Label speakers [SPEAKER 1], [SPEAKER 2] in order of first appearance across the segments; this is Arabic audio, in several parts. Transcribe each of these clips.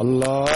[SPEAKER 1] الله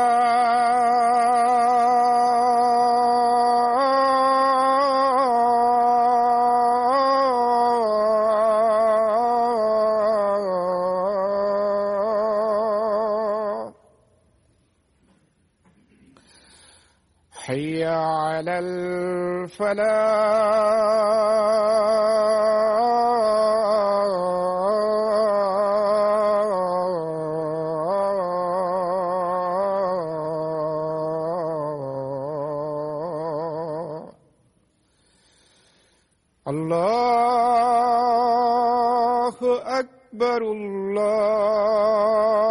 [SPEAKER 1] الفلاح الله أكبر الله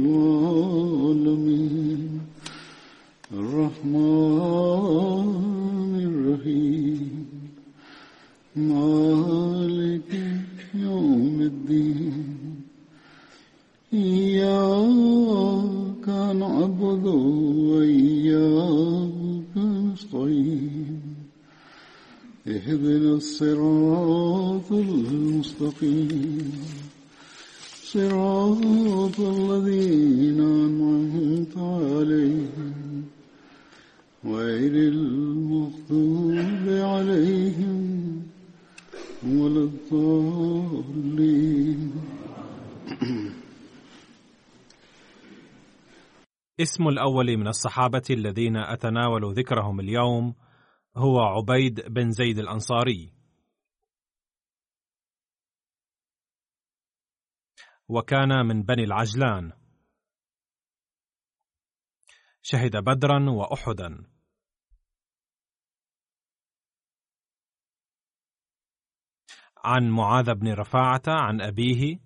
[SPEAKER 2] اسم الأول من الصحابة الذين أتناول ذكرهم اليوم هو عبيد بن زيد الأنصاري. وكان من بني العجلان. شهد بدرا وأحدا. عن معاذ بن رفاعة عن أبيه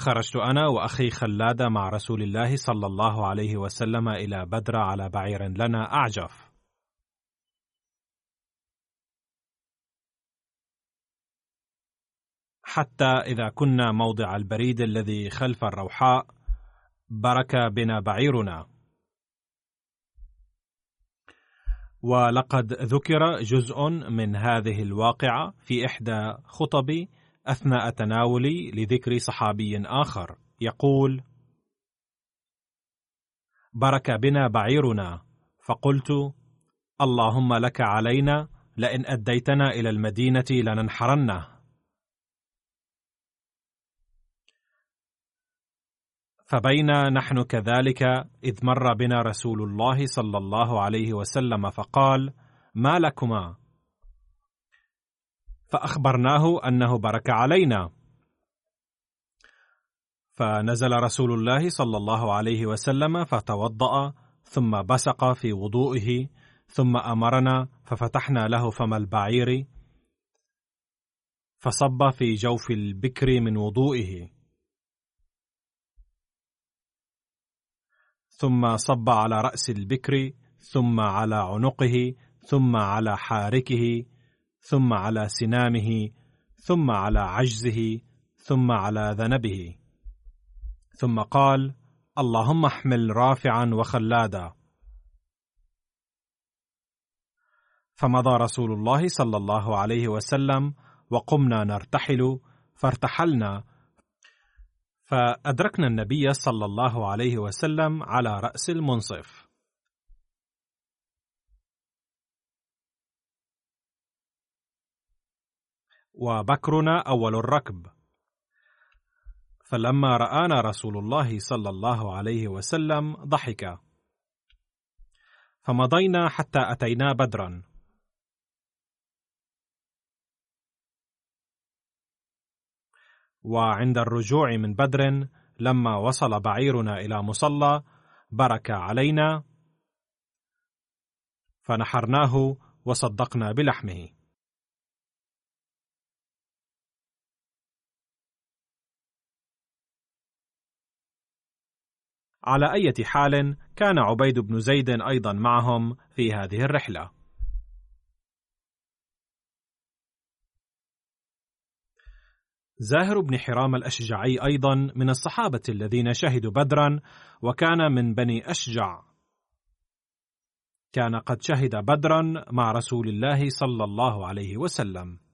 [SPEAKER 2] خرجت أنا وأخي خلاد مع رسول الله صلى الله عليه وسلم إلى بدر على بعير لنا أعجف. حتى إذا كنا موضع البريد الذي خلف الروحاء برك بنا بعيرنا. ولقد ذكر جزء من هذه الواقعة في إحدى خطبي أثناء تناولي لذكر صحابي آخر يقول: برك بنا بعيرنا فقلت: اللهم لك علينا لئن أديتنا إلى المدينة لننحرنه. فبينا نحن كذلك إذ مر بنا رسول الله صلى الله عليه وسلم فقال: ما لكما؟ فأخبرناه أنه برك علينا. فنزل رسول الله صلى الله عليه وسلم فتوضأ ثم بسق في وضوئه ثم أمرنا ففتحنا له فم البعير فصب في جوف البكر من وضوئه ثم صب على رأس البكر ثم على عنقه ثم على حاركه ثم على سنامه ثم على عجزه ثم على ذنبه. ثم قال اللهم احمل رافعا وخلادا. فمضى رسول الله صلى الله عليه وسلم وقمنا نرتحل فارتحلنا. فأدركنا النبي صلى الله عليه وسلم على رأس المنصف. وبكرنا أول الركب. فلما رآنا رسول الله صلى الله عليه وسلم ضحك فمضينا حتى أتينا بدرا. وعند الرجوع من بدر لما وصل بعيرنا إلى مصلى برك علينا فنحرناه وصدقنا بلحمه. على أي حال كان عبيد بن زيد أيضا معهم في هذه الرحلة. زاهر بن حرام الأشجعي أيضا من الصحابة الذين شهدوا بدرا وكان من بني أشجع. كان قد شهد بدرا مع رسول الله صلى الله عليه وسلم.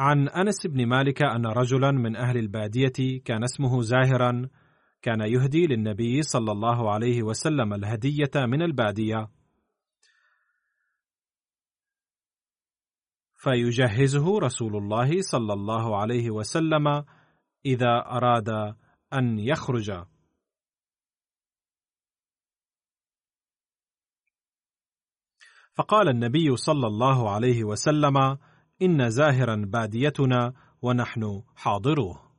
[SPEAKER 2] عن أنس بن مالك أن رجلا من أهل البادية كان اسمه زاهرا كان يهدي للنبي صلى الله عليه وسلم الهدية من البادية. فيجهزه رسول الله صلى الله عليه وسلم إذا أراد أن يخرج. فقال النبي صلى الله عليه وسلم إن زاهرا باديتنا ونحن حاضروه.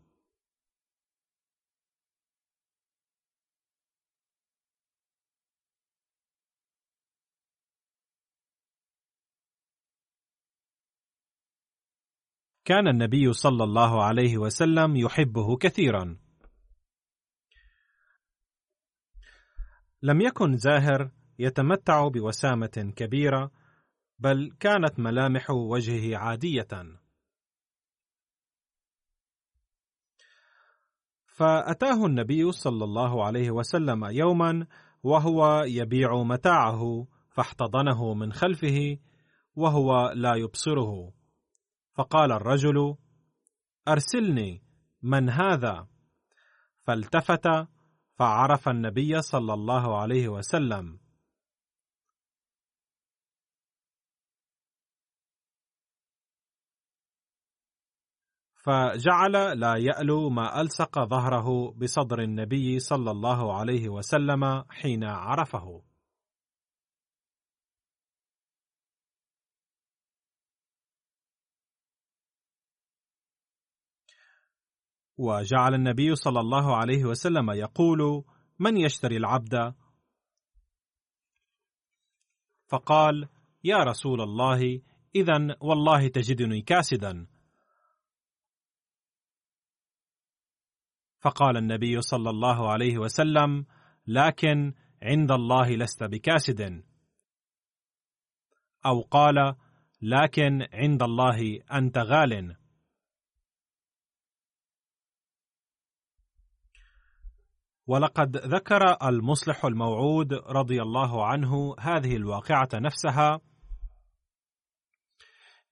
[SPEAKER 2] كان النبي صلى الله عليه وسلم يحبه كثيرا. لم يكن زاهر يتمتع بوسامة كبيرة بل كانت ملامح وجهه عادية. فأتاه النبي صلى الله عليه وسلم يوما وهو يبيع متاعه فاحتضنه من خلفه وهو لا يبصره. فقال الرجل أرسلني من هذا؟ فالتفت فعرف النبي صلى الله عليه وسلم. فجعل لا يألو ما ألصق ظهره بصدر النبي صلى الله عليه وسلم حين عرفه. وجعل النبي صلى الله عليه وسلم يقول من يشتري العبد؟ فقال يا رسول الله اذا والله تجدني كاسدا. فقال النبي صلى الله عليه وسلم لكن عند الله لست بكاسد. أو قال لكن عند الله أنت غال. ولقد ذكر المصلح الموعود رضي الله عنه هذه الواقعة نفسها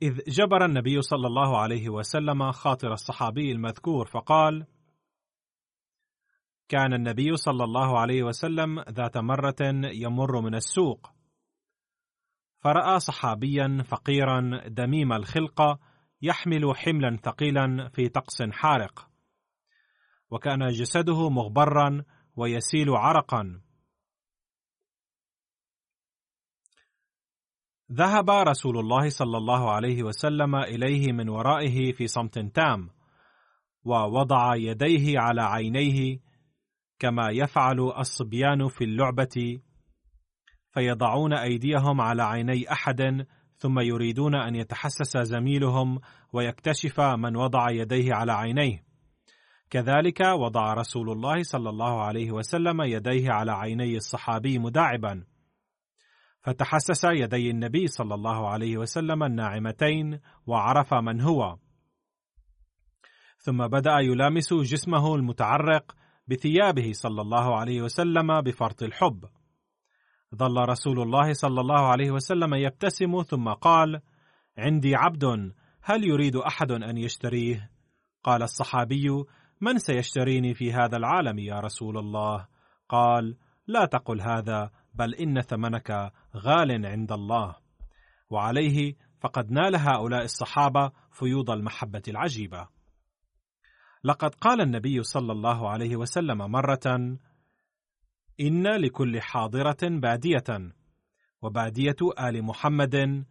[SPEAKER 2] إذ جبر النبي صلى الله عليه وسلم خاطر الصحابي المذكور فقال كان النبي صلى الله عليه وسلم ذات مرة يمر من السوق. فرأى صحابيا فقيرا دميم الخلقه يحمل حملا ثقيلا في طقس حارق. وكان جسده مغبرا ويسيل عرقا. ذهب رسول الله صلى الله عليه وسلم إليه من ورائه في صمت تام ووضع يديه على عينيه كما يفعل الصبيان في اللعبة فيضعون أيديهم على عيني احد ثم يريدون أن يتحسس زميلهم ويكتشف من وضع يديه على عينيه. كذلك وضع رسول الله صلى الله عليه وسلم يديه على عيني الصحابي مداعبا. فتحسس يدي النبي صلى الله عليه وسلم الناعمتين وعرف من هو. ثم بدأ يلامس جسمه المتعرق بثيابه صلى الله عليه وسلم بفرط الحب. ظل رسول الله صلى الله عليه وسلم يبتسم ثم قال عندي عبد هل يريد أحد أن يشتريه؟ قال الصحابي من سيشتريني في هذا العالم يا رسول الله؟ قال لا تقل هذا بل إن ثمنك غال عند الله. وعليه فقد نال هؤلاء الصحابة فيوض المحبة العجيبة. لقد قال النبي صلى الله عليه وسلم مرة إن لكل حاضرة بادية وبادية آل محمد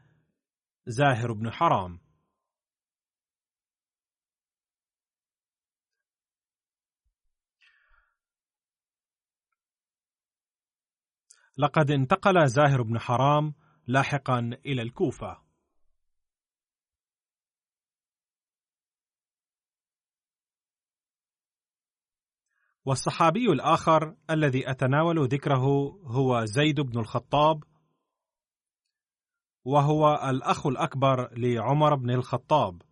[SPEAKER 2] زاهر بن حرام. لقد انتقل زاهر بن حرام لاحقا إلى الكوفة. والصحابي الآخر الذي أتناول ذكره هو زيد بن الخطاب وهو الأخ الأكبر لعمر بن الخطاب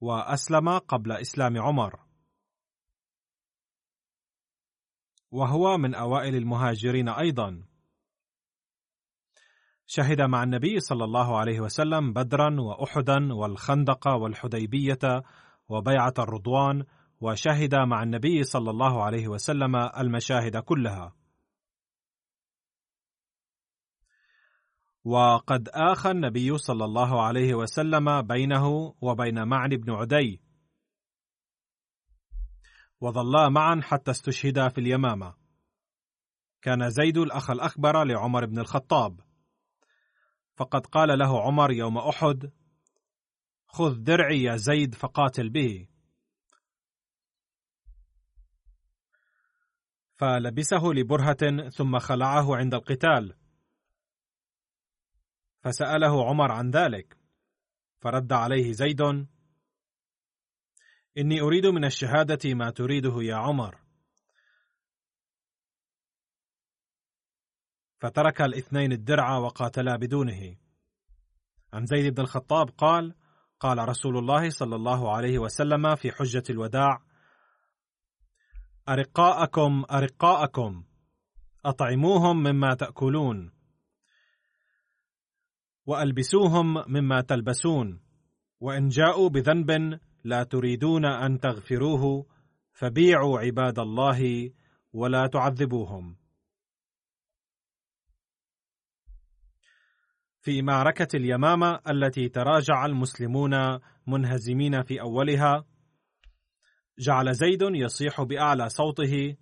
[SPEAKER 2] وأسلم قبل إسلام عمر. وهو من أوائل المهاجرين أيضا. شهد مع النبي صلى الله عليه وسلم بدرا واحدا والخندق والحديبية وبيعة الرضوان وشهد مع النبي صلى الله عليه وسلم المشاهد كلها. وقد آخى النبي صلى الله عليه وسلم بينه وبين معن بن عدي. وظلا معا حتى استشهدا في اليمامة. كان زيد الأخ الأكبر لعمر بن الخطاب. فقد قال له عمر يوم أحد خذ درعي يا زيد فقاتل به. فلبسه لبرهة ثم خلعه عند القتال. فسأله عمر عن ذلك فرد عليه زيد إني أريد من الشهادة ما تريده يا عمر. فترك الاثنين الدرع وقاتلا بدونه. عن زيد بن الخطاب قال قال رسول الله صلى الله عليه وسلم في حجة الوداع أرقاءكم أرقاءكم. أطعموهم مما تأكلون. وألبسوهم مما تلبسون. وإن جاءوا بذنب لا تريدون أن تغفروه فبيعوا عباد الله ولا تعذبوهم. في معركة اليمامة التي تراجع المسلمون منهزمين في أولها جعل زيد يصيح بأعلى صوته.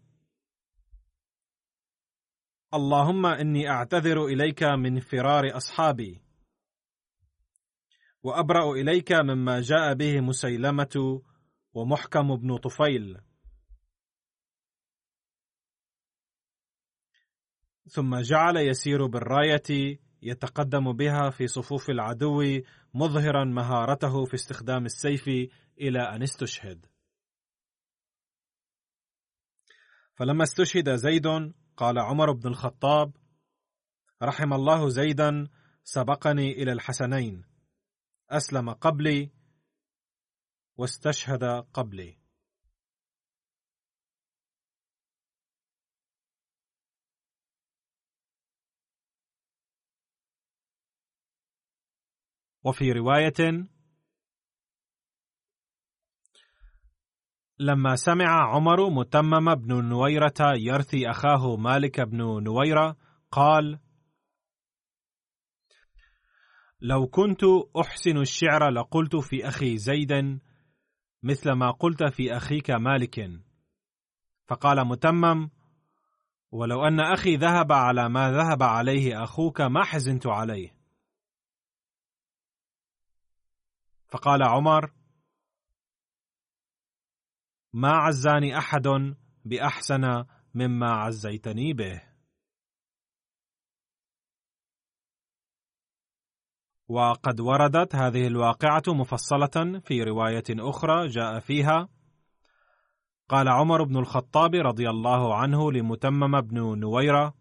[SPEAKER 2] اللهم إني أعتذر إليك من فرار أصحابي. وأبرأ إليك مما جاء به مسيلمة ومحكم بن طفيل. ثم جعل يسير بالراية يتقدم بها في صفوف العدو مظهرا مهارته في استخدام السيف إلى أن استشهد. فلما استشهد زيد قال عمر بن الخطاب رحم الله زيدا سبقني إلى الحسنين. أسلم قبلي واستشهد قبلي. وفي رواية لما سمع عمر متمم بن نويرة يرثي أخاه مالك بن نويرة قال: لو كنت أحسن الشعر لقلت في أخي زيد مثل ما قلت في أخيك مالك. فقال متمم ولو أن أخي ذهب على ما ذهب عليه أخوك ما حزنت عليه. فقال عمر ما عزاني أحد بأحسن مما عزيتني به. وقد وردت هذه الواقعة مفصلة في رواية أخرى جاء فيها قال عمر بن الخطاب رضي الله عنه لمتمم بن نويرة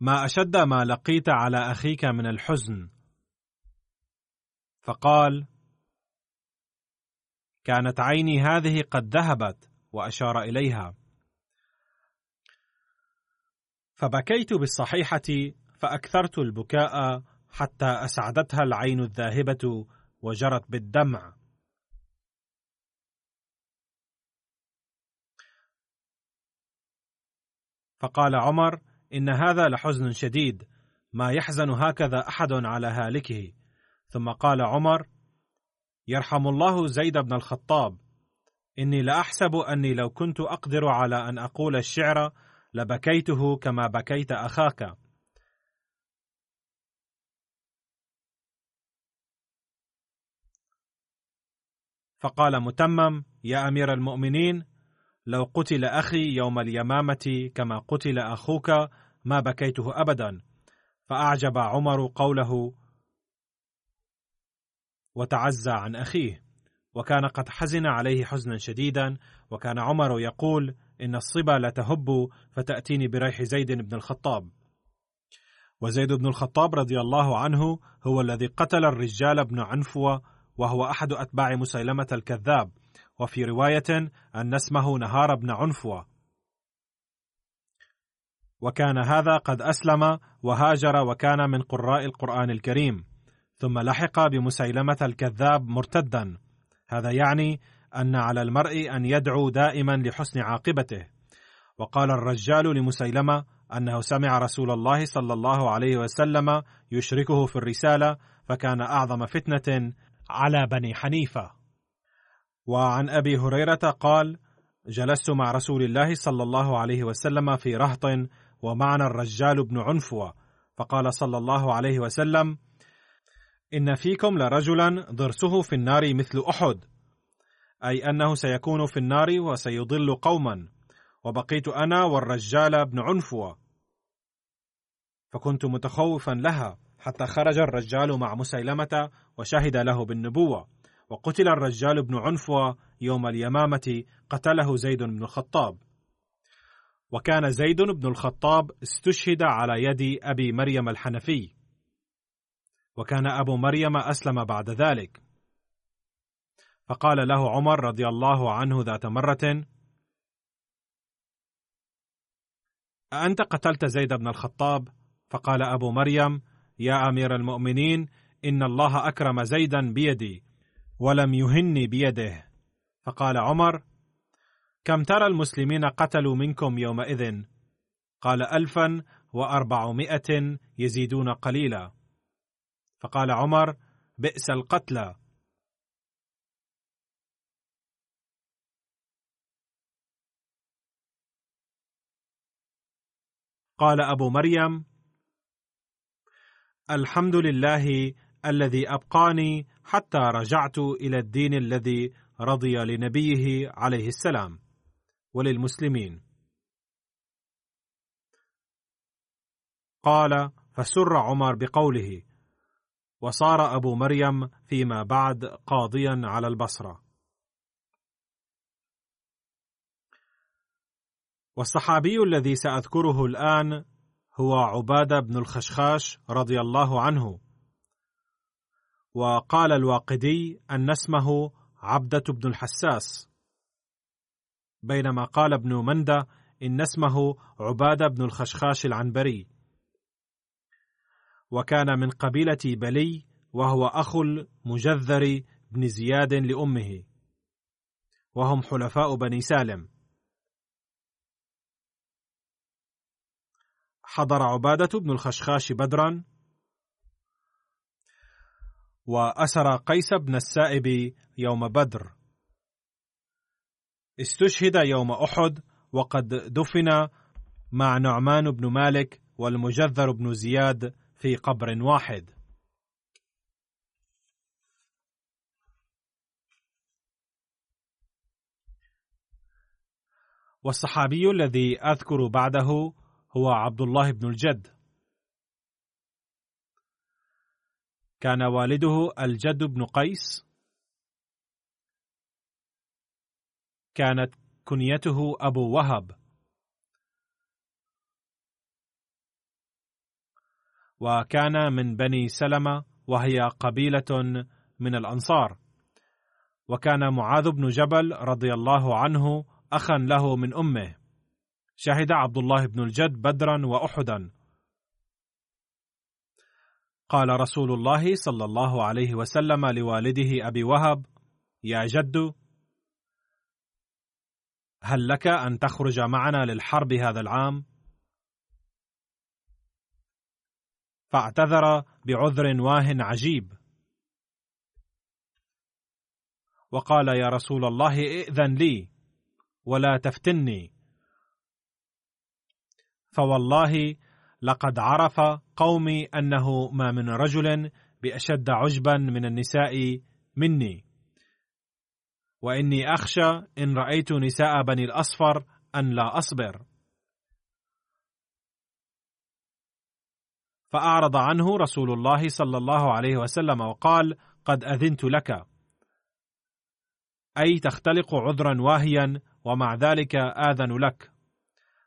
[SPEAKER 2] ما أشد ما لقيت على أخيك من الحزن. فقال كانت عيني هذه قد ذهبت وأشار إليها. فبكيت بالصحيحة فأكثرت البكاء حتى أسعدتها العين الذاهبة وجرت بالدمع. فقال عمر إن هذا لحزن شديد ما يحزن هكذا أحد على هالكه. ثم قال عمر يرحم الله زيد بن الخطاب. إني لأحسب أني لو كنت أقدر على أن أقول الشعر لبكيته كما بكيت أخاك. فقال متمم يا أمير المؤمنين لو قتل أخي يوم اليمامة كما قتل أخوك ما بكيته ابدا. فأعجب عمر قوله وتعزى عن أخيه. وكان قد حزن عليه حزنا شديدا وكان عمر يقول إن الصبا لتهب فتأتيني بريح زيد بن الخطاب. وزيد بن الخطاب رضي الله عنه هو الذي قتل الرجال بن عنفوة وهو أحد أتباع مسيلمة الكذاب. وفي رواية أن اسمه نهار بن عنفوة. وكان هذا قد أسلم وهاجر وكان من قراء القرآن الكريم. ثم لحق بمسيلمة الكذاب مرتدا. هذا يعني أن على المرء أن يدعو دائما لحسن عاقبته. وقال الرجال لمسيلمة أنه سمع رسول الله صلى الله عليه وسلم يشركه في الرسالة فكان أعظم فتنة على بني حنيفة. وعن أبي هريرة قال جلست مع رسول الله صلى الله عليه وسلم في رهط ومعنا الرجال بن عنفوة فقال صلى الله عليه وسلم إن فيكم لرجلا ضرسه في النار مثل أحد أي أنه سيكون في النار وسيضل قوما وبقيت أنا والرجال بن عنفوة. فكنت متخوفا لها حتى خرج الرجال مع مسيلمة وشهد له بالنبوة وقتل الرجال بن عنفوة يوم اليمامة قتله زيد بن الخطاب. وكان زيد بن الخطاب استشهد على يد أبي مريم الحنفي. وكان أبو مريم أسلم بعد ذلك. فقال له عمر رضي الله عنه ذات مرة أأنت قتلت زيد بن الخطاب؟ فقال أبو مريم يا أمير المؤمنين إن الله أكرم زيدا بيدي ولم يهني بيده. فقال عمر كم ترى المسلمين قتلوا منكم يومئذ؟ قال ألفا وأربعمائة يزيدون قليلا. فقال عمر بئس القتلى. قال أبو مريم الحمد لله الذي أبقاني حتى رجعت إلى الدين الذي رضي لنبيه عليه السلام وللمسلمين. قال فسر عمر بقوله وصار أبو مريم فيما بعد قاضيا على البصرة. والصحابي الذي سأذكره الآن هو عبادة بن الخشخاش رضي الله عنه. وقال الواقدي أن اسمه عبدة بن الحساس. بينما قال ابن منده إن اسمه عبادة بن الخشخاش العنبري. وكان من قبيلة بلي وهو اخو المجذر بن زياد لأمه. وهم حلفاء بني سالم. حضر عبادة بن الخشخاش بدرا. وأسر قيس بن السائب يوم بدر. استشهد يوم أحد وقد دفن مع نعمان بن مالك والمجذر بن زياد في قبر واحد. والصحابي الذي أذكر بعده هو عبد الله بن الجد. كان والده الجد بن قيس. كانت كنيته أبو وهب. وكان من بني سلمة وهي قبيلة من الأنصار. وكان معاذ بن جبل رضي الله عنه أخا له من أمه. شهد عبد الله بن الجد بدرا وأحدا. قال رسول الله صلى الله عليه وسلم لوالده أبي وهب يا جد هل لك أن تخرج معنا للحرب هذا العام؟ فاعتذر بعذر واه عجيب. وقال يا رسول الله ائذن لي ولا تفتني. فوالله لقد عرف قومي أنه ما من رجل بأشد عجبا من النساء مني. وإني أخشى إن رأيت نساء بني الأصفر أن لا أصبر. فأعرض عنه رسول الله صلى الله عليه وسلم وقال قد أذنت لك. أي تختلق عذرا واهيا ومع ذلك آذن لك.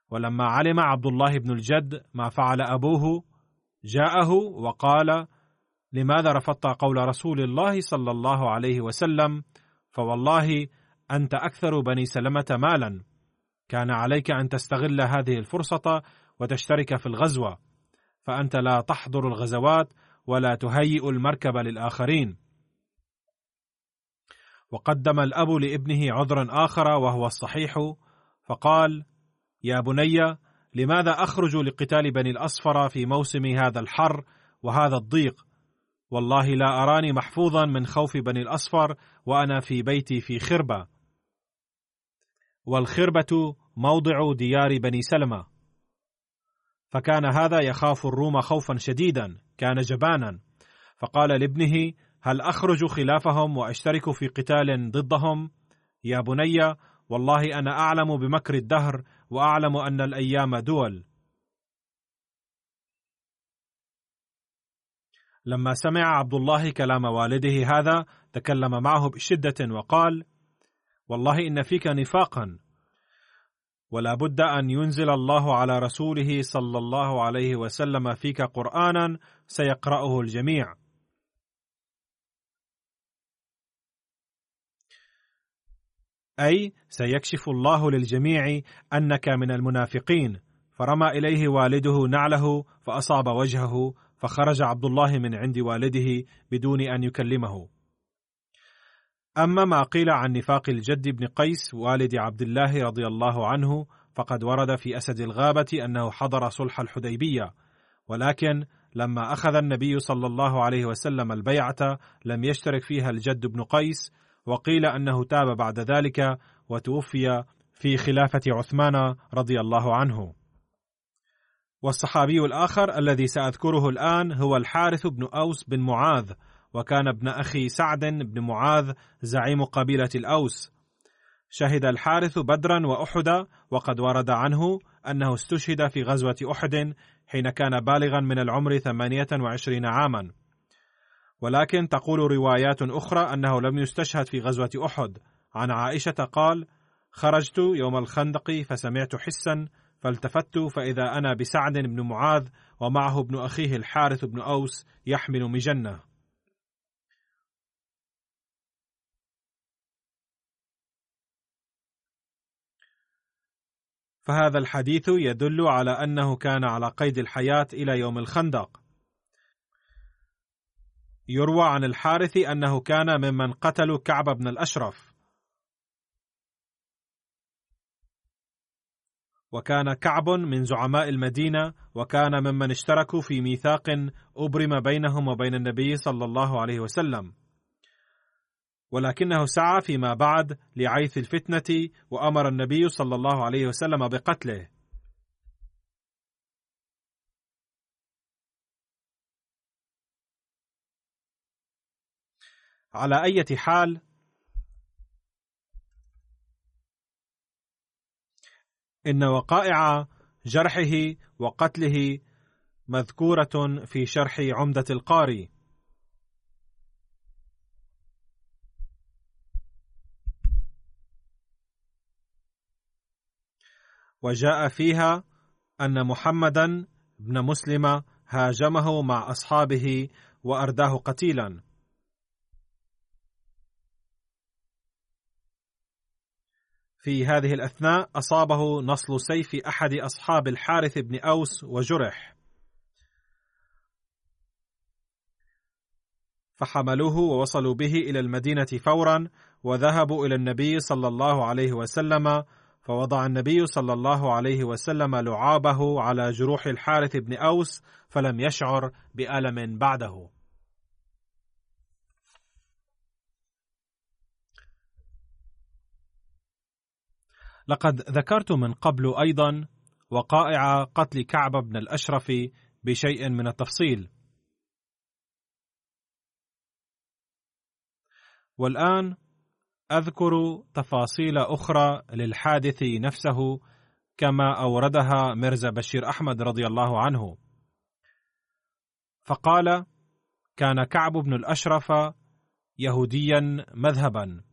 [SPEAKER 2] ولما علم عبد الله بن الجد ما فعل أبوه جاءه وقال لماذا رفضت قول رسول الله صلى الله عليه وسلم؟ فوالله أنت أكثر بني سلمة مالا. كان عليك أن تستغل هذه الفرصة وتشترك في الغزوة. فأنت لا تحضر الغزوات ولا تهيئ المركب للآخرين. وقدم الأب لابنه عذرا آخر وهو الصحيح فقال يا بني لماذا أخرج لقتال بني الأصفر في موسم هذا الحر وهذا الضيق؟ والله لا أراني محفوظا من خوف بني الأصفر وأنا في بيتي في خربة. والخربة موضع ديار بني سلمة. فكان هذا يخاف الروم خوفا شديدا كان جبانا. فقال لابنه هل أخرج خلافهم وأشترك في قتال ضدهم؟ يا بني والله أنا أعلم بمكر الدهر وأعلم أن الأيام دول. لما سمع عبد الله كلام والده هذا تكلم معه بشدة وقال والله إن فيك نفاقا. ولا بد أن ينزل الله على رسوله صلى الله عليه وسلم فيك قرانا سيقرأه الجميع. أي سيكشف الله للجميع أنك من المنافقين. فرمى إليه والده نعله فأصاب وجهه فخرج عبد الله من عند والده بدون أن يكلمه. أما ما قيل عن نفاق الجد بن قيس والد عبد الله رضي الله عنه فقد ورد في أسد الغابة أنه حضر صلح الحديبية. ولكن لما أخذ النبي صلى الله عليه وسلم البيعة لم يشترك فيها الجد بن قيس وقيل أنه تاب بعد ذلك وتوفي في خلافة عثمان رضي الله عنه. والصحابي الآخر الذي سأذكره الآن هو الحارث بن أوس بن معاذ وكان ابن أخي سعد بن معاذ زعيم قبيلة الأوس. شهد الحارث بدرا واحدا وقد ورد عنه أنه استشهد في غزوة أحد حين كان بالغا من العمر ثمانية وعشرين عاما. ولكن تقول روايات أخرى أنه لم يستشهد في غزوة أحد. عن عائشة قال خرجت يوم الخندق فسمعت حسا فالتفت فإذا أنا بسعد بن معاذ ومعه ابن أخيه الحارث بن أوس يحمل مجنة. فهذا الحديث يدل على أنه كان على قيد الحياة إلى يوم الخندق. يروى عن الحارث أنه كان ممن قتلوا كعب بن الأشرف. وكان كعب من زعماء المدينة وكان ممن اشتركوا في ميثاق أبرم بينهم وبين النبي صلى الله عليه وسلم. ولكنه سعى فيما بعد لعيث الفتنة وأمر النبي صلى الله عليه وسلم بقتله. على أي حال؟ إن وقائع جرحه وقتله مذكورة في شرح عمدة القاري وجاء فيها أن محمدا بن مسلم هاجمه مع أصحابه وأرداه قتيلا. في هذه الأثناء أصابه نصل سيف أحد أصحاب الحارث بن أوس وجرح. فحملوه ووصلوا به إلى المدينة فورا وذهبوا إلى النبي صلى الله عليه وسلم فوضع النبي صلى الله عليه وسلم لعابه على جروح الحارث بن أوس فلم يشعر بألم بعده. لقد ذكرت من قبل أيضا وقائع قتل كعب بن الأشرف بشيء من التفصيل. والآن أذكر تفاصيل أخرى للحادث نفسه كما أوردها مرزا بشير أحمد رضي الله عنه. فقال كان كعب بن الأشرف يهوديا مذهبا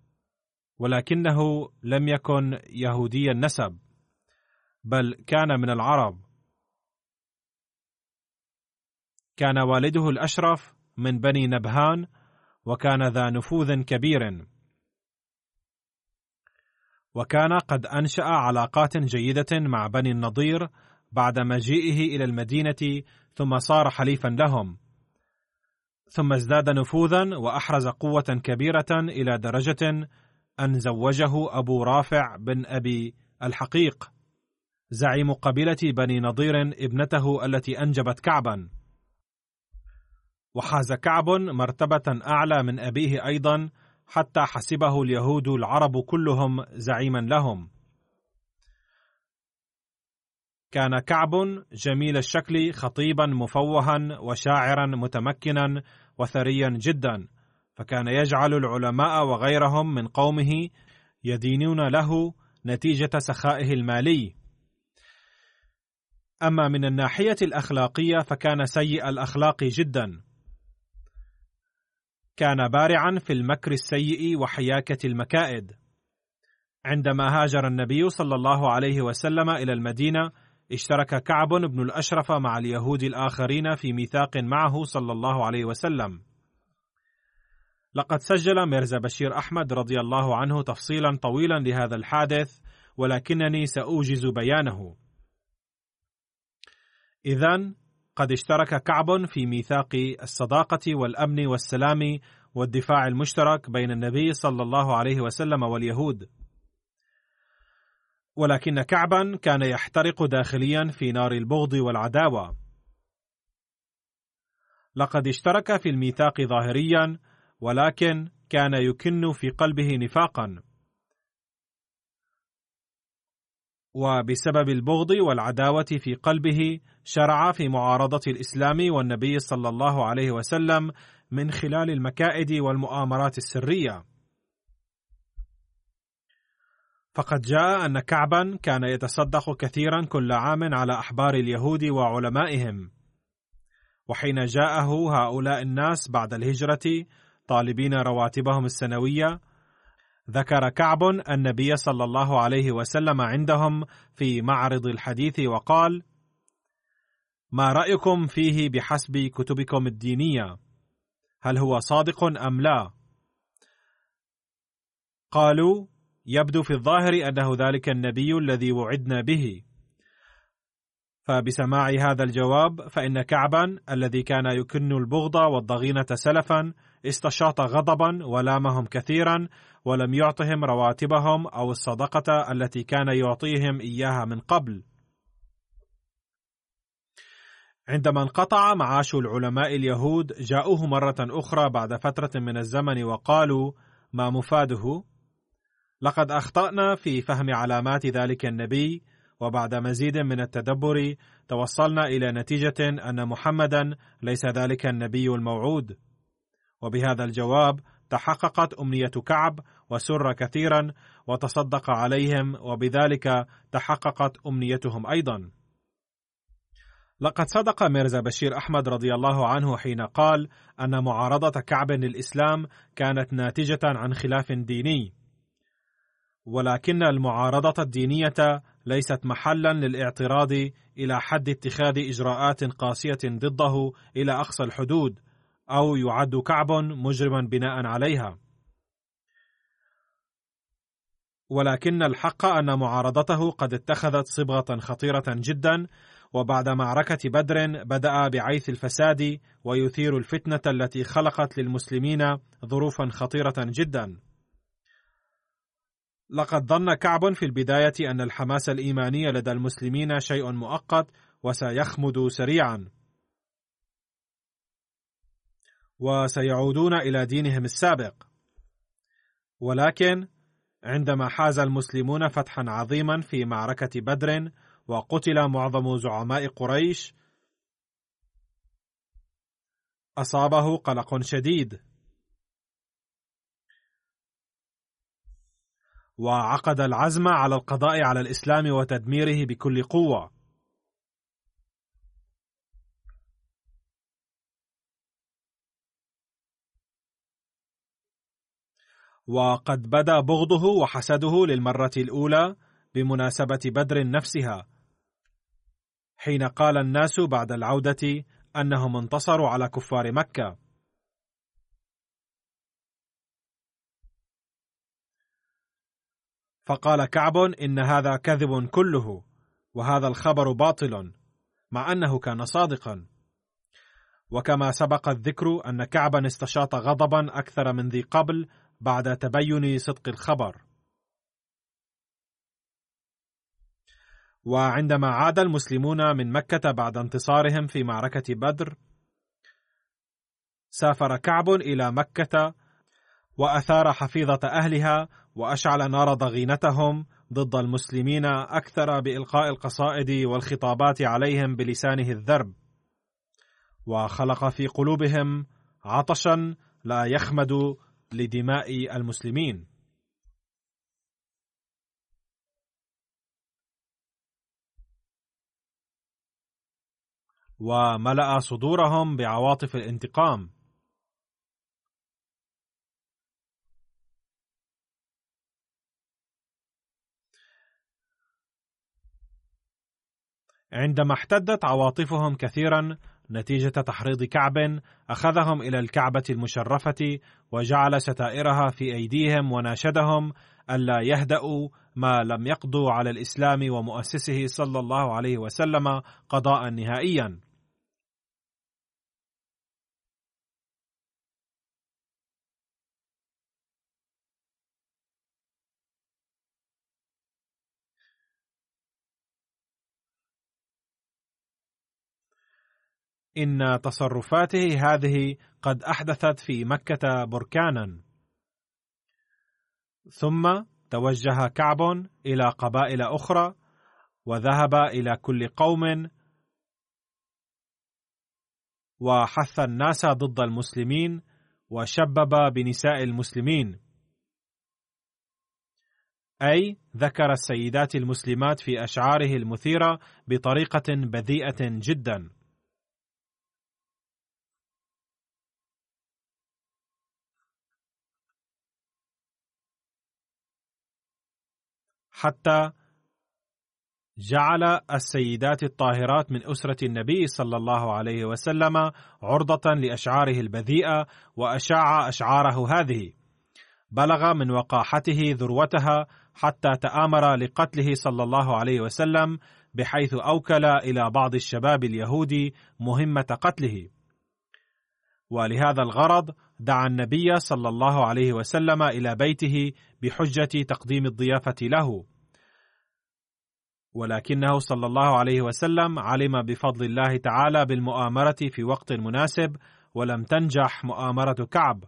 [SPEAKER 2] ولكنه لم يكن يهودي النسب بل كان من العرب. كان والده الأشرف من بني نبهان وكان ذا نفوذ كبير. وكان قد أنشأ علاقات جيدة مع بني النضير بعد مجيئه إلى المدينة ثم صار حليفا لهم. ثم ازداد نفوذا وأحرز قوة كبيرة إلى درجة أن زوجه أبو رافع بن أبي الحقيق. زعيم قبيلة بني نضير ابنته التي أنجبت كعبا. وحاز كعب مرتبة أعلى من أبيه أيضا حتى حسبه اليهود العرب كلهم زعيما لهم. كان كعب جميل الشكل خطيبا مفوها وشاعرا متمكنا وثريا جدا فكان يجعل العلماء وغيرهم من قومه يدينون له نتيجة سخائه المالي. أما من الناحية الأخلاقية فكان سيء الأخلاق جدا. كان بارعا في المكر السيء وحياكة المكائد عندما هاجر النبي صلى الله عليه وسلم إلى المدينة اشترك كعب بن الأشرف مع اليهود الآخرين في ميثاق معه صلى الله عليه وسلم لقد سجل ميرزا بشير أحمد رضي الله عنه تفصيلا طويلا لهذا الحادث ولكنني سأوجز بيانه. اذا قد اشترك كعب في ميثاق الصداقة والأمن والسلام والدفاع المشترك بين النبي صلى الله عليه وسلم واليهود. ولكن كعبا كان يحترق داخليا في نار البغض والعداوة. لقد اشترك في الميثاق ظاهريا ولكن كان يكن في قلبه نفاقا وبسبب البغض والعداوة في قلبه شرع في معارضة الإسلام والنبي صلى الله عليه وسلم من خلال المكائد والمؤامرات السرية. فقد جاء أن كعبا كان يتصدق كثيرا كل عام على أحبار اليهود وعلمائهم. وحين جاءه هؤلاء الناس بعد الهجرة طالبين رواتبهم السنوية ذكر كعب النبي صلى الله عليه وسلم عندهم في معرض الحديث وقال ما رأيكم فيه بحسب كتبكم الدينية؟ هل هو صادق أم لا؟ قالوا يبدو في الظاهر أنه ذلك النبي الذي وعدنا به. فبسماع هذا الجواب فإن كعبا الذي كان يكن البغض والضغينة سلفا استشاط غضبا ولامهم كثيرا ولم يعطهم رواتبهم أو الصدقة التي كان يعطيهم إياها من قبل. عندما انقطع معاش العلماء اليهود جاءوه مرة أخرى بعد فترة من الزمن وقالوا ما مفاده؟ لقد أخطأنا في فهم علامات ذلك النبي وبعد مزيد من التدبر توصلنا إلى نتيجة أن محمدا ليس ذلك النبي الموعود. وبهذا الجواب تحققت أمنية كعب وسر كثيرا وتصدق عليهم وبذلك تحققت أمنيتهم أيضا. لقد صدق ميرزا بشير أحمد رضي الله عنه حين قال أن معارضة كعب للإسلام كانت ناتجة عن خلاف ديني. ولكن المعارضة الدينية ليست محلا للاعتراض إلى حد اتخاذ إجراءات قاسية ضده إلى أقصى الحدود أو يعد كعب مجرما بناء عليها. ولكن الحق أن معارضته قد اتخذت صبغة خطيرة جدا وبعد معركة بدر بدأ بعيث الفساد ويثير الفتنة التي خلقت للمسلمين ظروفا خطيرة جدا. لقد ظن كعب في البداية أن الحماس الإيماني لدى المسلمين شيء مؤقت وسيخمد سريعا. وسيعودون إلى دينهم السابق. ولكن عندما حاز المسلمون فتحا عظيما في معركة بدر وقتل معظم زعماء قريش أصابه قلق شديد. وعقد العزم على القضاء على الإسلام وتدميره بكل قوة. وقد بدا بغضه وحسده للمرة الأولى بمناسبة بدر نفسها حين قال الناس بعد العودة أنهم انتصروا على كفار مكة. فقال كعب إن هذا كذب كله وهذا الخبر باطل مع أنه كان صادقا. وكما سبق الذكر أن كعبا استشاط غضبا أكثر من ذي قبل بعد تبين صدق الخبر. وعندما عاد المسلمون من مكة بعد انتصارهم في معركة بدر سافر كعب إلى مكة وأثار حفيظة أهلها وأشعل نار ضغينتهم ضد المسلمين أكثر بإلقاء القصائد والخطابات عليهم بلسانه الذرب. وخلق في قلوبهم عطشا لا يخمد لدماء المسلمين. وملأ صدورهم بعواطف الانتقام. عندما احتدت عواطفهم كثيرا نتيجة تحريض كعب أخذهم إلى الكعبة المشرفة وجعل ستائرها في أيديهم وناشدهم ألا يهدأوا ما لم يقضوا على الإسلام ومؤسسه صلى الله عليه وسلم قضاء نهائيا. إن تصرفاته هذه قد أحدثت في مكة بركانا. ثم توجه كعب إلى قبائل أخرى وذهب إلى كل قوم وحث الناس ضد المسلمين وشبب بنساء المسلمين. أي ذكر السيدات المسلمات في أشعاره المثيرة بطريقة بذيئة جدا. حتى جعل السيدات الطاهرات من أسرة النبي صلى الله عليه وسلم عرضة لأشعاره البذيئة وأشاع أشعاره هذه. بلغ من وقاحته ذروتها حتى تآمر لقتله صلى الله عليه وسلم بحيث أوكل إلى بعض الشباب اليهودي مهمة قتله. ولهذا الغرض دعا النبي صلى الله عليه وسلم إلى بيته بحجة تقديم الضيافة له. ولكنه صلى الله عليه وسلم علم بفضل الله تعالى بالمؤامرة في وقت مناسب ولم تنجح مؤامرة كعب.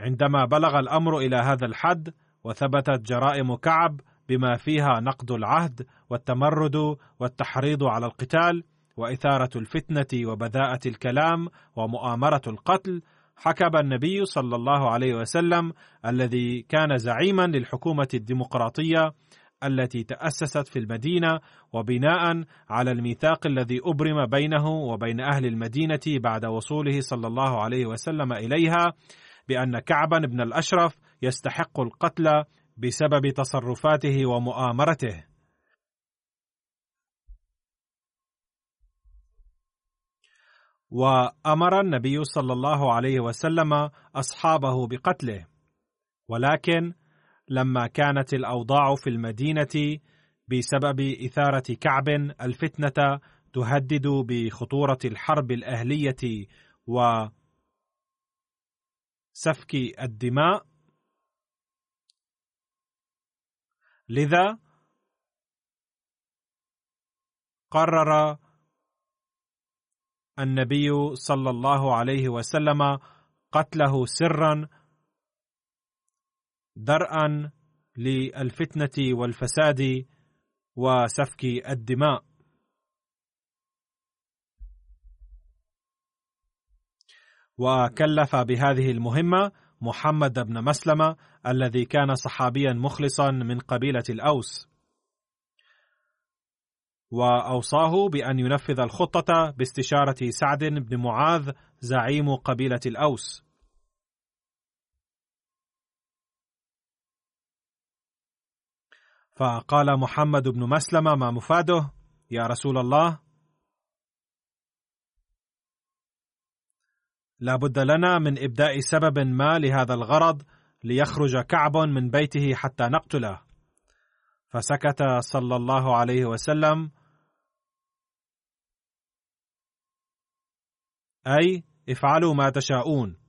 [SPEAKER 2] عندما بلغ الأمر إلى هذا الحد وثبتت جرائم كعب بما فيها نقض العهد والتمرد والتحريض على القتال وإثارة الفتنة وبذاءة الكلام ومؤامرة القتل حكم النبي صلى الله عليه وسلم الذي كان زعيما للحكومة الديمقراطية التي تأسست في المدينة وبناء على الميثاق الذي أبرم بينه وبين أهل المدينة بعد وصوله صلى الله عليه وسلم إليها بأن كعبا بن الأشرف يستحق القتل بسبب تصرفاته ومؤامرته. وأمر النبي صلى الله عليه وسلم أصحابه بقتله ولكن لما كانت الأوضاع في المدينة بسبب إثارة كعب الفتنة تهدد بخطورة الحرب الأهلية وسفك الدماء. لذا قرر النبي صلى الله عليه وسلم قتله سرا درءا للفتنة والفساد وسفك الدماء. وكلف بهذه المهمة محمد بن مسلمة الذي كان صحابيا مخلصا من قبيلة الأوس. وأوصاه بأن ينفذ الخطة باستشارة سعد بن معاذ زعيم قبيلة الأوس. فقال محمد بن مسلمة ما مفاده يا رسول الله لا بد لنا من إبداء سبب ما لهذا الغرض ليخرج كعب من بيته حتى نقتله. فسكت صلى الله عليه وسلم. أي افعلوا ما تشاءون.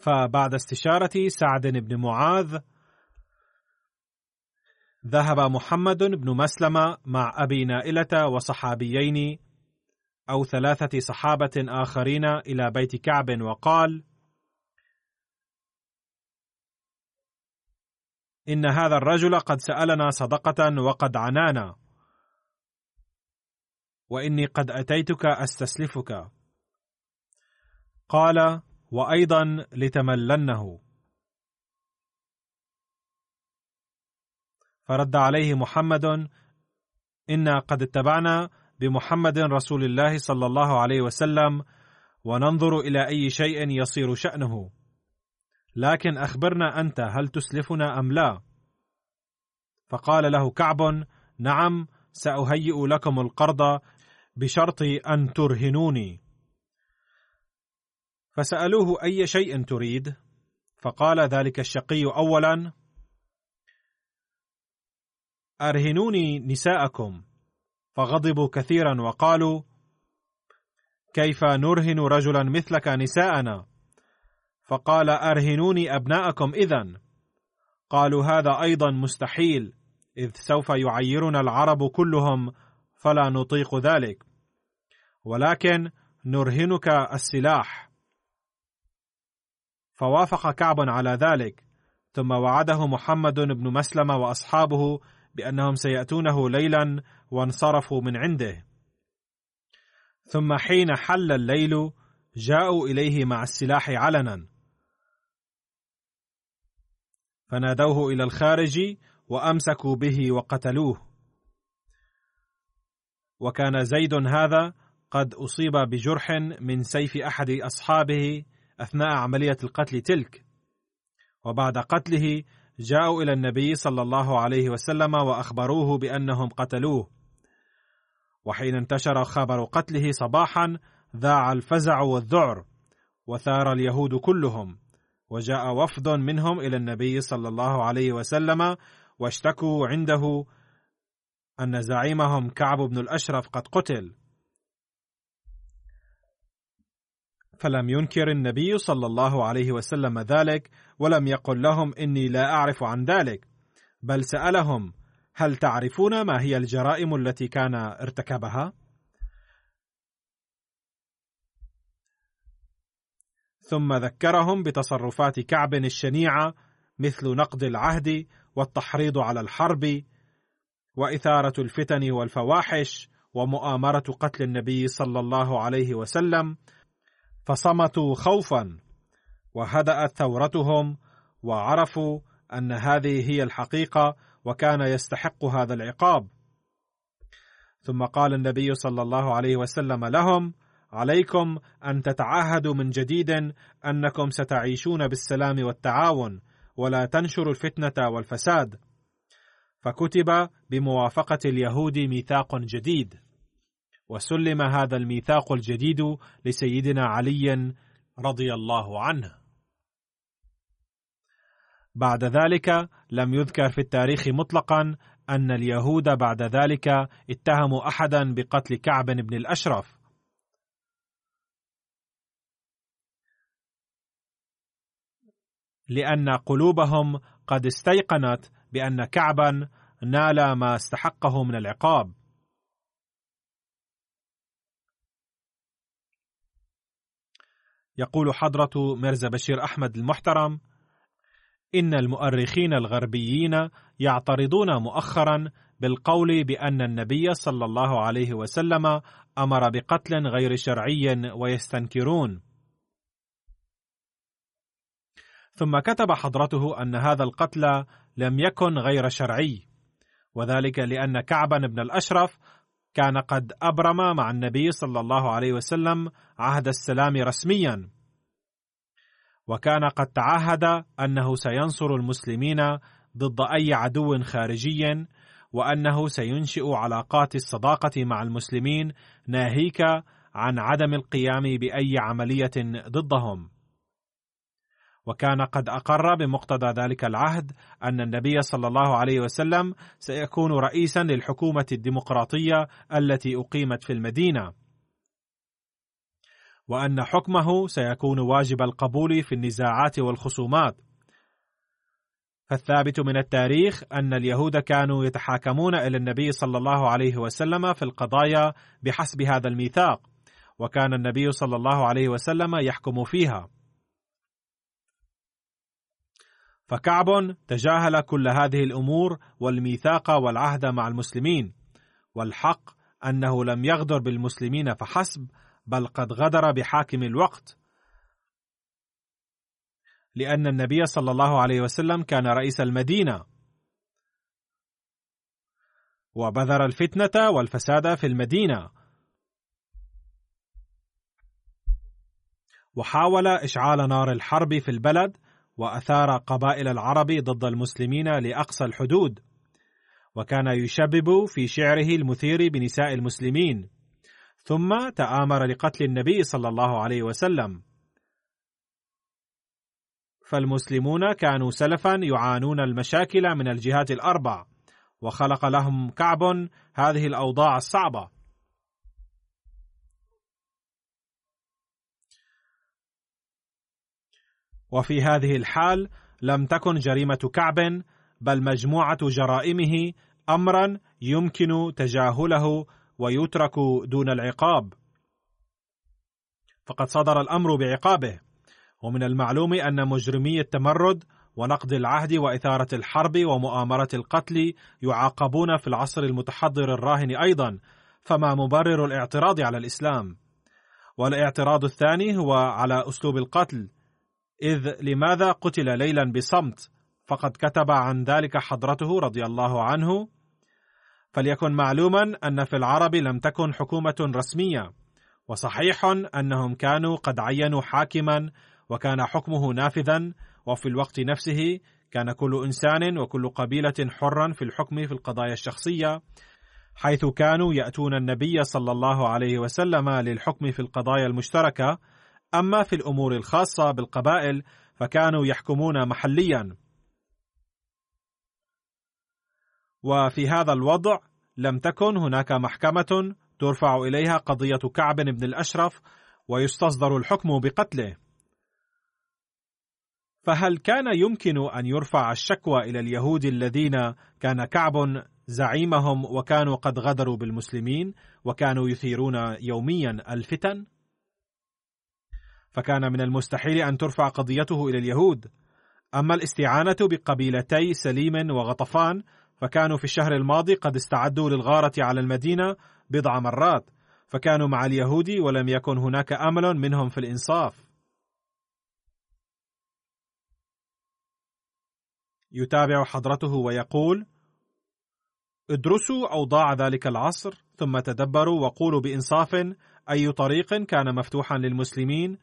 [SPEAKER 2] فبعد استشارة سعد بن معاذ ذهب محمد بن مسلمه مع أبي نائلة وصحابيين أو ثلاثة صحابة آخرين إلى بيت كعب وقال إن هذا الرجل قد سألنا صدقة وقد عنانا وإني قد أتيتك أستسلفك. قال وأيضا لتملنه. فرد عليه محمد إنا قد اتبعنا بمحمد رسول الله صلى الله عليه وسلم وننظر إلى أي شيء يصير شأنه. لكن أخبرنا أنت هل تسلفنا أم لا. فقال له كعب نعم سأهيئ لكم القرض بشرط أن ترهنوني. فسألوه أي شيء تريد؟ فقال ذلك الشقي اولا أرهنوني نساءكم. فغضبوا كثيرا وقالوا كيف نرهن رجلا مثلك نساءنا؟ فقال أرهنوني أبناءكم اذا قالوا هذا أيضا مستحيل إذ سوف يعيرنا العرب كلهم فلا نطيق ذلك. ولكن نرهنك السلاح. فوافق كعب على ذلك. ثم وعده محمد بن مسلمه وأصحابه بأنهم سيأتونه ليلا وانصرفوا من عنده. ثم حين حل الليل جاءوا إليه مع السلاح علنا. فنادوه إلى الخارج وأمسكوا به وقتلوه. وكان زيد هذا قد أصيب بجرح من سيف أحد أصحابه أثناء عملية القتل تلك. وبعد قتله جاءوا إلى النبي صلى الله عليه وسلم وأخبروه بأنهم قتلوه. وحين انتشر خبر قتله صباحا ذاع الفزع والذعر وثار اليهود كلهم وجاء وفد منهم إلى النبي صلى الله عليه وسلم واشتكوا عنده أن زعيمهم كعب بن الأشرف قد قتل. فلم ينكر النبي صلى الله عليه وسلم ذلك ولم يقل لهم إني لا أعرف عن ذلك. بل سألهم هل تعرفون ما هي الجرائم التي كان ارتكبها؟ ثم ذكرهم بتصرفات كعب الشنيعة مثل نقض العهد والتحريض على الحرب وإثارة الفتن والفواحش ومؤامرة قتل النبي صلى الله عليه وسلم فصمتوا خوفا وهدأت ثورتهم وعرفوا أن هذه هي الحقيقة وكان يستحق هذا العقاب. ثم قال النبي صلى الله عليه وسلم لهم عليكم أن تتعاهدوا من جديد أنكم ستعيشون بالسلام والتعاون ولا تنشروا الفتنة والفساد. فكتب بموافقة اليهود ميثاق جديد. وسلم هذا الميثاق الجديد لسيدنا علي رضي الله عنه. بعد ذلك لم يذكر في التاريخ مطلقا أن اليهود بعد ذلك اتهموا احدا بقتل كعب بن الأشرف. لأن قلوبهم قد استيقنت بأن كعبا نال ما استحقه من العقاب. يقول حضرة ميرزا بشير أحمد المحترم إن المؤرخين الغربيين يعترضون مؤخرا بالقول بأن النبي صلى الله عليه وسلم أمر بقتل غير شرعي ويستنكرون. ثم كتب حضرته أن هذا القتل لم يكن غير شرعي وذلك لأن كعبا بن الأشرف كان قد أبرم مع النبي صلى الله عليه وسلم عهد السلام رسميا. وكان قد تعهد أنه سينصر المسلمين ضد أي عدو خارجي وأنه سينشئ علاقات الصداقة مع المسلمين ناهيك عن عدم القيام بأي عملية ضدهم. وكان قد أقر بمقتضى ذلك العهد أن النبي صلى الله عليه وسلم سيكون رئيسا للحكومة الديمقراطية التي أقيمت في المدينة. وأن حكمه سيكون واجب القبول في النزاعات والخصومات. فالثابت من التاريخ أن اليهود كانوا يتحاكمون إلى النبي صلى الله عليه وسلم في القضايا بحسب هذا الميثاق وكان النبي صلى الله عليه وسلم يحكم فيها. فكعب تجاهل كل هذه الأمور والميثاق والعهد مع المسلمين والحق أنه لم يغدر بالمسلمين فحسب بل قد غدر بحاكم الوقت. لأن النبي صلى الله عليه وسلم كان رئيس المدينة. وبذر الفتنة والفساد في المدينة. وحاول إشعال نار الحرب في البلد وأثار قبائل العرب ضد المسلمين لأقصى الحدود وكان يشبب في شعره المثير بنساء المسلمين. ثم تآمر لقتل النبي صلى الله عليه وسلم. فالمسلمون كانوا سلفا يعانون المشاكل من الجهات الأربع وخلق لهم كعب هذه الأوضاع الصعبة. وفي هذه الحال لم تكن جريمة كعب بل مجموعة جرائمه امرا يمكن تجاهله ويترك دون العقاب. فقد صدر الأمر بعقابه. ومن المعلوم أن مجرمي التمرد ونقض العهد وإثارة الحرب ومؤامرة القتل يعاقبون في العصر المتحضر الراهن أيضا فما مبرر الاعتراض على الإسلام. والاعتراض الثاني هو على أسلوب القتل. إذ لماذا قتل ليلا بصمت؟ فقد كتب عن ذلك حضرته رضي الله عنه. فليكن معلوما أن في العرب لم تكن حكومة رسمية وصحيح أنهم كانوا قد عينوا حاكما وكان حكمه نافذا وفي الوقت نفسه كان كل إنسان وكل قبيلة حرا في الحكم في القضايا الشخصية حيث كانوا يأتون النبي صلى الله عليه وسلم للحكم في القضايا المشتركة أما في الأمور الخاصة بالقبائل فكانوا يحكمون محليا. وفي هذا الوضع لم تكن هناك محكمة ترفع إليها قضية كعب بن الأشرف ويستصدر الحكم بقتله. فهل كان يمكن أن يرفع الشكوى إلى اليهود الذين كان كعب زعيمهم وكانوا قد غدروا بالمسلمين وكانوا يثيرون يوميا الفتن؟ فكان من المستحيل أن ترفع قضيته إلى اليهود. أما الاستعانة بقبيلتي سليم وغطفان فكانوا في الشهر الماضي قد استعدوا للغارة على المدينة بضع مرات فكانوا مع اليهود ولم يكن هناك أمل منهم في الإنصاف. يتابع حضرته ويقول ادرسوا أوضاع ذلك العصر ثم تدبروا وقولوا بإنصاف أي طريق كان مفتوحا للمسلمين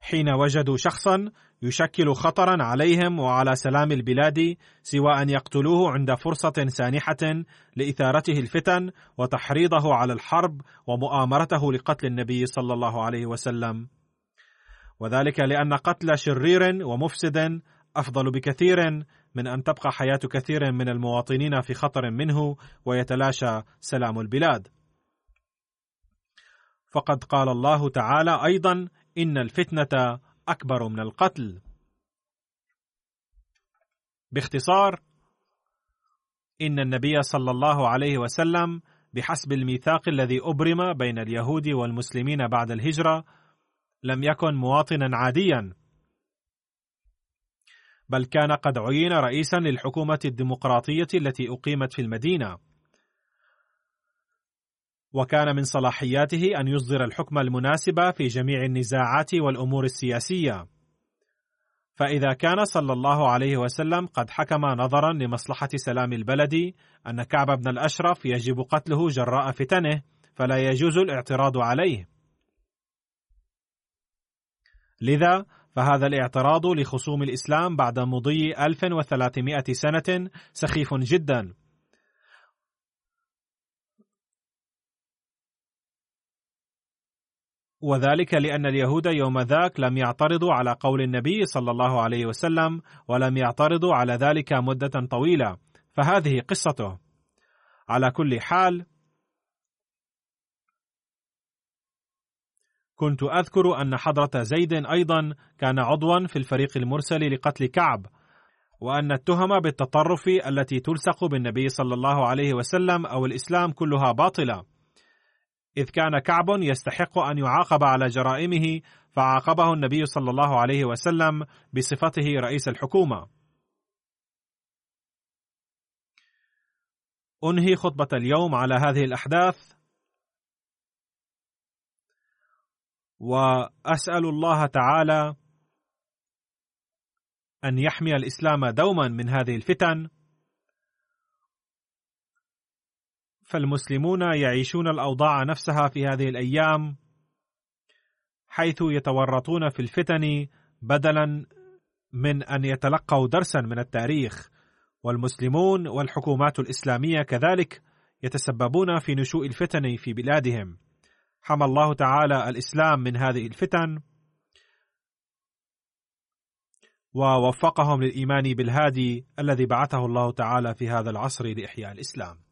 [SPEAKER 2] حين وجدوا شخصا يشكل خطرا عليهم وعلى سلام البلاد سوى أن يقتلوه عند فرصة سانحة لإثارته الفتن وتحريضه على الحرب ومؤامرته لقتل النبي صلى الله عليه وسلم. وذلك لأن قتل شرير ومفسد أفضل بكثير من أن تبقى حياة كثير من المواطنين في خطر منه ويتلاشى سلام البلاد. فقد قال الله تعالى أيضا إن الفتنة أكبر من القتل. باختصار إن النبي صلى الله عليه وسلم بحسب الميثاق الذي أبرم بين اليهود والمسلمين بعد الهجرة لم يكن مواطنا عاديا. بل كان قد عين رئيسا للحكومة الديمقراطية التي أقيمت في المدينة. وكان من صلاحياته أن يصدر الحكم المناسب في جميع النزاعات والأمور السياسية. فإذا كان صلى الله عليه وسلم قد حكم نظرا لمصلحة سلام البلد أن كعب بن الأشرف يجب قتله جراء فتنه فلا يجوز الاعتراض عليه. لذا فهذا الاعتراض لخصوم الإسلام بعد مضي 1300 سنة سخيف جدا. وذلك لأن اليهود يوم ذاك لم يعترضوا على قول النبي صلى الله عليه وسلم ولم يعترضوا على ذلك مدة طويلة. فهذه قصته. على كل حال كنت أذكر أن حضرة زيد أيضا كان عضوا في الفريق المرسل لقتل كعب وأن التهم بالتطرف التي تلصق بالنبي صلى الله عليه وسلم أو الإسلام كلها باطلة. إذ كان كعب يستحق أن يعاقب على جرائمه فعاقبه النبي صلى الله عليه وسلم بصفته رئيس الحكومة. أنهي خطبة اليوم على هذه الأحداث. وأسأل الله تعالى أن يحمي الإسلام دوما من هذه الفتن. فالمسلمون يعيشون الأوضاع نفسها في هذه الأيام حيث يتورطون في الفتن بدلا من أن يتلقوا درسا من التاريخ. والمسلمون والحكومات الإسلامية كذلك يتسببون في نشوء الفتن في بلادهم. حمى الله تعالى الإسلام من هذه الفتن. ووفقهم للإيمان بالهادي الذي بعثه الله تعالى في هذا العصر لإحياء الإسلام.